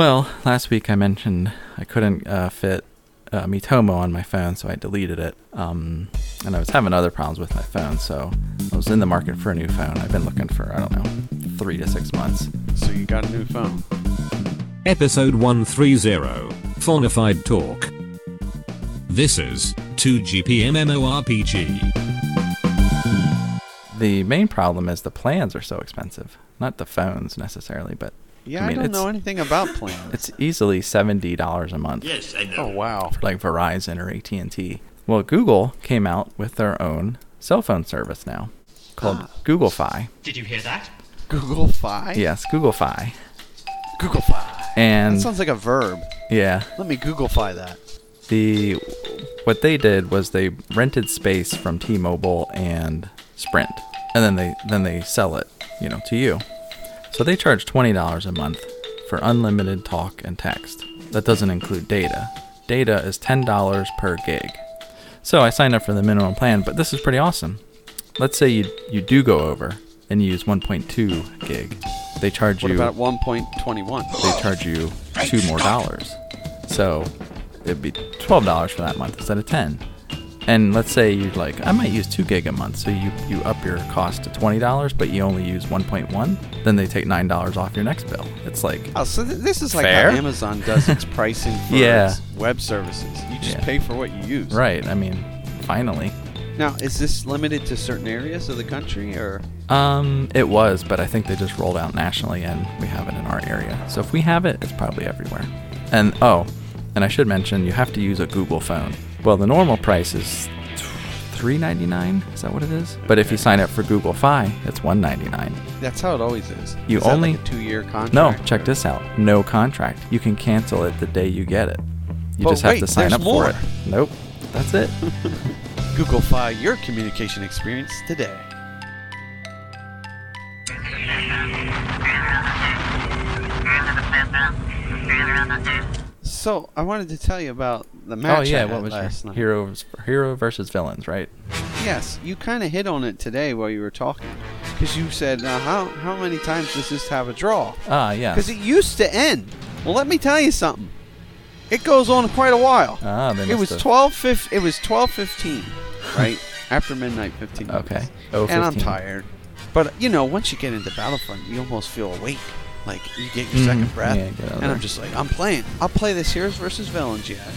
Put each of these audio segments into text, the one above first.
Well, last week I mentioned I couldn't uh, fit uh, Miitomo on my phone, so I deleted it. Um, and I was having other problems with my phone, so I was in the market for a new phone. I've been looking for, I don't know, three to six months. So you got a new phone. Episode 130 Phonified Talk. This is 2GPMMORPG. The main problem is the plans are so expensive. Not the phones necessarily, but Yeah, I mean, I, don't know anything about plans. it's easily $70 a month. Yes, I know. oh wow. for like Verizon or AT&T. Well, Google came out with their own cell phone service now called Ah. Google Fi. Did you hear that? Google Fi. Yes, Google Fi. Google Fi. And That sounds like a verb. yeah, Let me Google Fi that. the what they did was they rented space from T-Mobile and Sprint, and then they then they sell it, you know, to you. So they charge twenty dollars a month for unlimited talk and text. That doesn't include data. Data is ten dollars per gig. So I signed up for the minimum plan, but this is pretty awesome. Let's say you you do go over and you use 1.2 gig. They charge What you about 1.21? they charge you two more dollars. So it'd be twelve dollars for that month instead of ten. And let's say you're like, I might use two gig a month, so you, you up your cost to twenty dollars, but you only use one point one, then they take nine dollars off your next bill. It's like Oh, so th- this is like Fair? how Amazon does its pricing for Yeah. its web services. You just Yeah. pay for what you use. right, I mean, finally. Now, is this limited to certain areas of the country, or Um, it was, but I think they just rolled out nationally and we have it in our area. So if we have it, it's probably everywhere. And oh, and I should mention you have to use a Google phone. Well, the normal price is three ninety nine. Is that what it is? But if you sign up for Google Fi, it's one ninety nine. that's how it always is? You Is only- like two-year contract. No, check or- this out. No contract. You can cancel it the day you get it. You But just have to sign up more. for it. Nope. That's it. Google Fi your communication experience today. So I wanted to tell you about the match. oh yeah, what was last your night. heroes hero versus villains, right? Yes, you kind of hit on it today while you were talking, because you said, uh, "How how many times does this have a draw?" Ah, yeah. Because it used to end. Well, let me tell you something. It goes on quite a while. Ah, it was have- twelve fif- It was twelve fifteen, right after midnight fifteen. Okay. Oh, and I'm tired. But you know, once you get into Battlefront, you almost feel awake. Like you get your second mm-hmm. breath, Yeah, get out and there. I'm just like, I'm playing. I'll play this Heroes versus Villains yet, and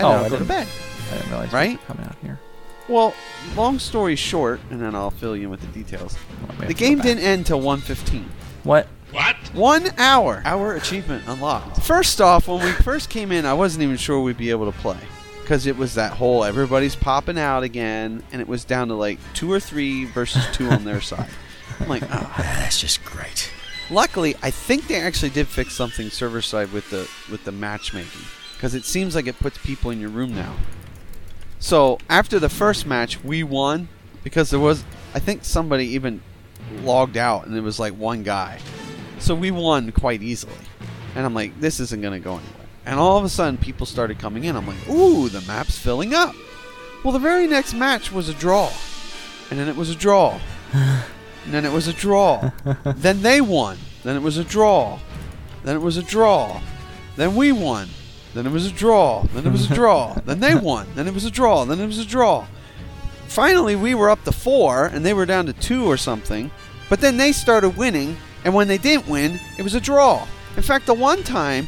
Oh, then I I'll go to didn't- bed. I didn't realize you Right? were coming out here. Well, long story short, and then I'll fill you in with the details. Well, we have The to go game back. didn't end till 1:15. What? What? One hour. Hour achievement unlocked. First off, when we first came in, I wasn't even sure we'd be able to play. Because it was that whole everybody's popping out again, and it was down to like two or three versus two on their side. I'm like, oh. That's just great. Luckily, I think they actually did fix something server side with the with the matchmaking. Because it seems like it puts people in your room now. So after the first match, we won because there was, I think somebody even logged out, and it was like one guy. So we won quite easily. And I'm like, this isn't going to go anywhere. And all of a sudden, people started coming in. I'm like, ooh, the map's filling up. Well, the very next match was a draw. And then it was a draw. and then it was a draw. then they won. Then it was a draw. Then it was a draw. Then we won. Then it was a draw. Then it was a draw. then they won. Then it was a draw. Then it was a draw. Finally, we were up to four, and they were down to two or something. But then they started winning, and when they didn't win, it was a draw. In fact, the one time,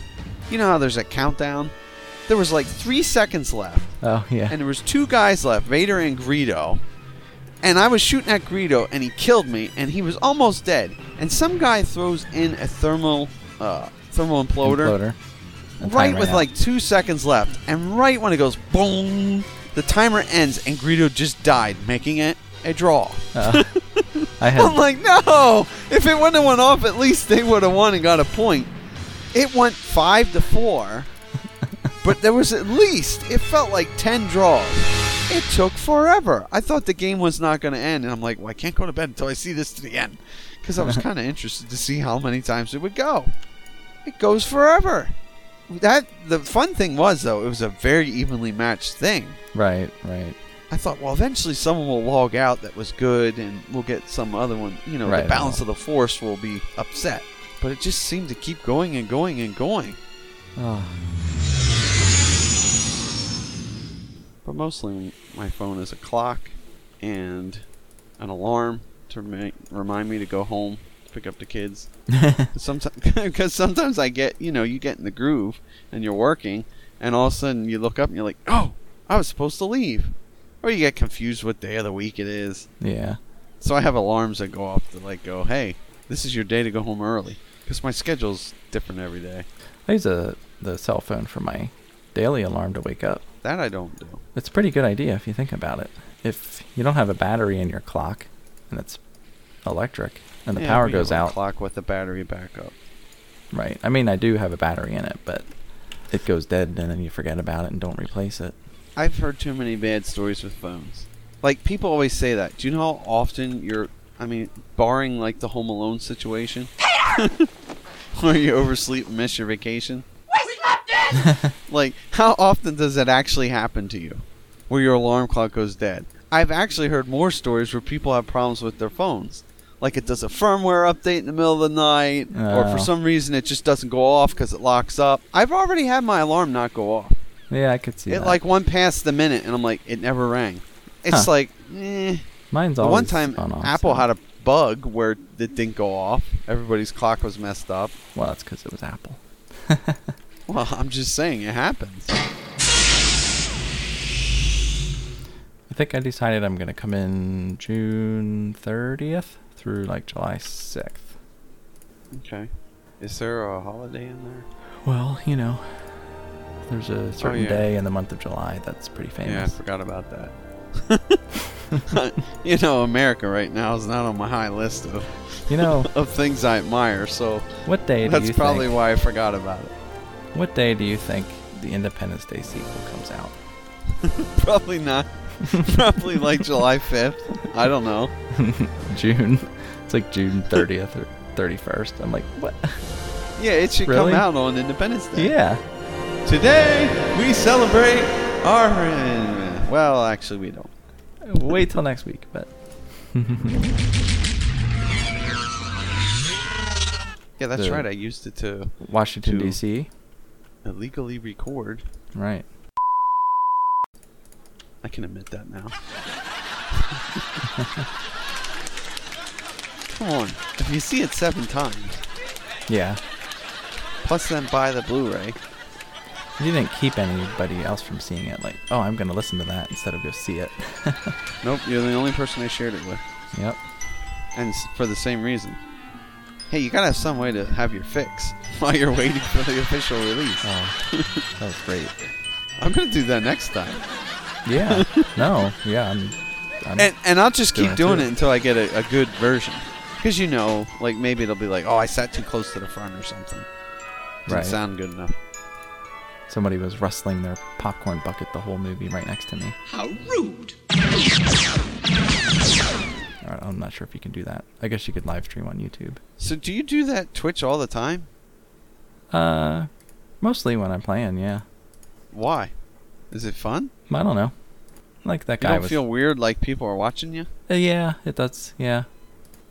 you know how there's a countdown? There was like three seconds left, Oh yeah. and there was two guys left, Vader and Greedo. And I was shooting at Greedo, and he killed me, and he was almost dead. And some guy throws in a thermal, uh, thermal imploder, Imploder. Right with out. like two seconds left, and right when it goes boom, the timer ends, and Greedo just died, making it a draw. Uh, I I'm like, no! If it wouldn't have went off, at least they would have won and got a point. It went five to four, but there was at least it felt like ten draws. It took forever. I thought the game was not going to end, and I'm like, well, I can't go to bed until I see this to the end, because I was kind of interested to see how many times it would go. It goes forever. That the fun thing was though, it was a very evenly matched thing. right, right. I thought, well, eventually someone will log out that was good, and we'll get some other one. You know, Right, the balance of the force will be upset. but it just seemed to keep going and going and going. Oh, But mostly my phone is a clock and an alarm to remi- remind me to go home, pick up the kids. Sometimes, because sometimes I get, you know, you get in the groove and you're working, and all of a sudden you look up and you're like, oh, I was supposed to leave, or you get confused what day of the week it is. yeah. So I have alarms that go off to like go, hey, this is your day to go home early, because my schedule's different every day. I use a, the cell phone for my daily alarm to wake up. That I don't do. It's a pretty good idea if you think about it. If you don't have a battery in your clock and it's electric and the Yeah, power we have goes a out, Clock with the battery backup. right? I mean, I do have a battery in it, but it goes dead and then you forget about it and don't replace it. I've heard too many bad stories with phones. Like people always say that. Do you know how often you're? I mean, barring like the Home Alone situation, where you oversleep and miss your vacation. like, how often does that actually happen to you, where your alarm clock goes dead? I've actually heard more stories where people have problems with their phones. Like it does a firmware update in the middle of the night, or for Oh. some reason it just doesn't go off because it locks up. I've already had my alarm not go off. Yeah, I could see It that. like went past the minute, and I'm like, it never rang. It's Huh. like, eh. Mine's always one time on off, Apple so- had a bug where it didn't go off. Everybody's clock was messed up. Well, that's because it was Apple. Well, I'm just saying it happens. I think I decided I'm gonna come in June 30th through like July 6th. Okay. Is there a holiday in there? Well, you know, there's a oh, certain Oh, yeah. day in the month of July that's pretty famous. Yeah, I forgot about that. you know, America right now is not on my high list of, You know, of things I admire, so what day do that's probably think? why I forgot about it. What day do you think the Independence Day sequel comes out? Probably not. probably like July 5th. I don't know. June. It's like June 30th or 31st. I'm like, what? Yeah, it should Really? come out on Independence Day. Yeah. Today we celebrate our. Well, actually, we don't. Wait till next week, but. Yeah, that's The- right. I used it to Washington, To- D.C. illegally record. Right. I can admit that now. Come on. If you see it seven times, Yeah. plus then buy the Blu-ray. You didn't keep anybody else from seeing it. Like, oh, I'm going to listen to that instead of go see it. Nope, you're the only person I shared it with, yep. and s- for the same reason. Hey, you gotta have some way to have your fix while you're waiting for the official release. Oh, that was great. I'm gonna do that next time. Yeah. No. Yeah. I'm. I'm and and I'll just Doing keep doing too. it until I get a, a good version. Because you know, like maybe it'll be like, oh, I sat too close to the front or something. Didn't Right. sound good enough. somebody was rustling their popcorn bucket the whole movie right next to me. How rude. All right, I'm not sure if you can do that. I guess you could live stream on YouTube. So do you do that Twitch all the time? Uh, mostly when I'm playing. Yeah. Why? Is it fun? I don't know. Like that You guy don't was. feel weird like people are watching you? Uh, yeah, it does. Yeah,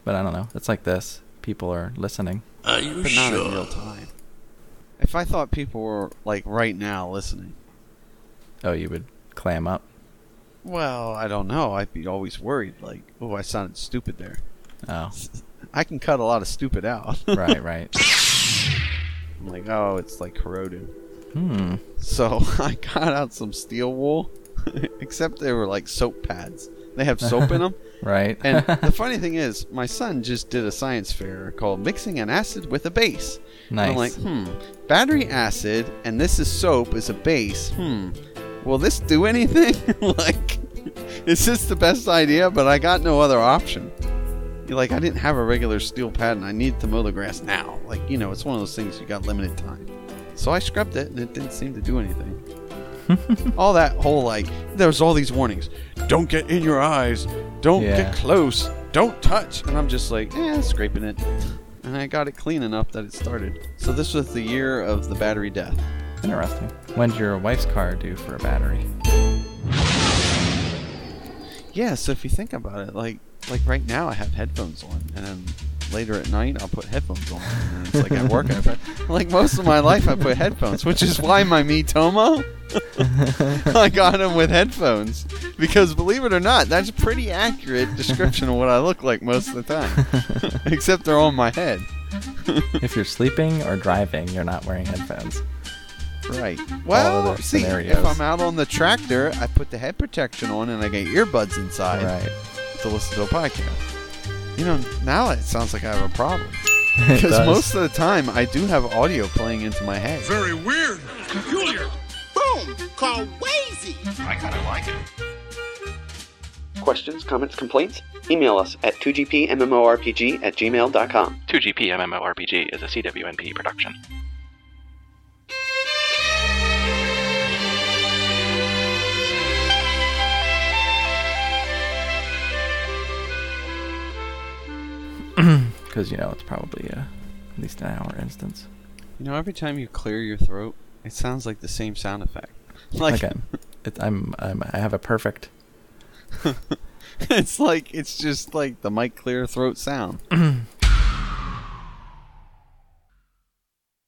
but I don't know. It's like this. People are listening. Are you But not in real time. If I thought people were like right now listening, Oh, you would clam up. Well, I don't know. I'd be always worried. Like, oh, I sounded stupid there. Oh, I can cut a lot of stupid out. right, right. I'm like, oh, it's like corroded. Hmm. So I got out some steel wool, except they were like soap pads. They have soap in them. Right. And the funny thing is, my son just did a science fair called Mixing an Acid with a Base. And nice. I'm like, hmm, battery acid and this is soap is a base. Hmm, will this do anything? like, is this the best idea? But I got no other option. You're like, I didn't have a regular steel pad and I needed to mow the grass now. Like, you know, it's one of those things you got limited time. So I scrubbed it and it didn't seem to do anything. all that whole like, there was all these warnings. Don't get in your eyes. Don't Yeah. get close. Don't touch. And I'm just like, eh, scraping it. And I got it clean enough that it started. So this was the year of the battery death. Interesting. When's your wife's car due for a battery? Yeah, so if you think about it, like like right now I have headphones on and then later at night, I'll put headphones on. And it's like at work, I put, like most of my life, I put headphones, which is why my Miitomo, I got them with headphones. Because believe it or not, that's a pretty accurate description of what I look like most of the time. Except they're on my head. if you're sleeping or driving, you're not wearing headphones. Right. Well, see, scenarios. if I'm out on the tractor, I put the head protection on and I get earbuds inside Right. to listen to a podcast. You know, now it sounds like I have a problem. Because most of the time, I do have audio playing into my head. Very weird. Peculiar. Boom! Call Wazy! I kind of like it. Questions, comments, complaints? Email us at 2gpmmorpg at gmail.com. 2GP MMORPG is a CWNP production. Because, you know, it's probably uh, at least an hour instance. You know, every time you clear your throat, it sounds like the same sound effect. Like, okay. It, I'm, I'm, I have a perfect. it's like, it's just like the mic clear throat sound.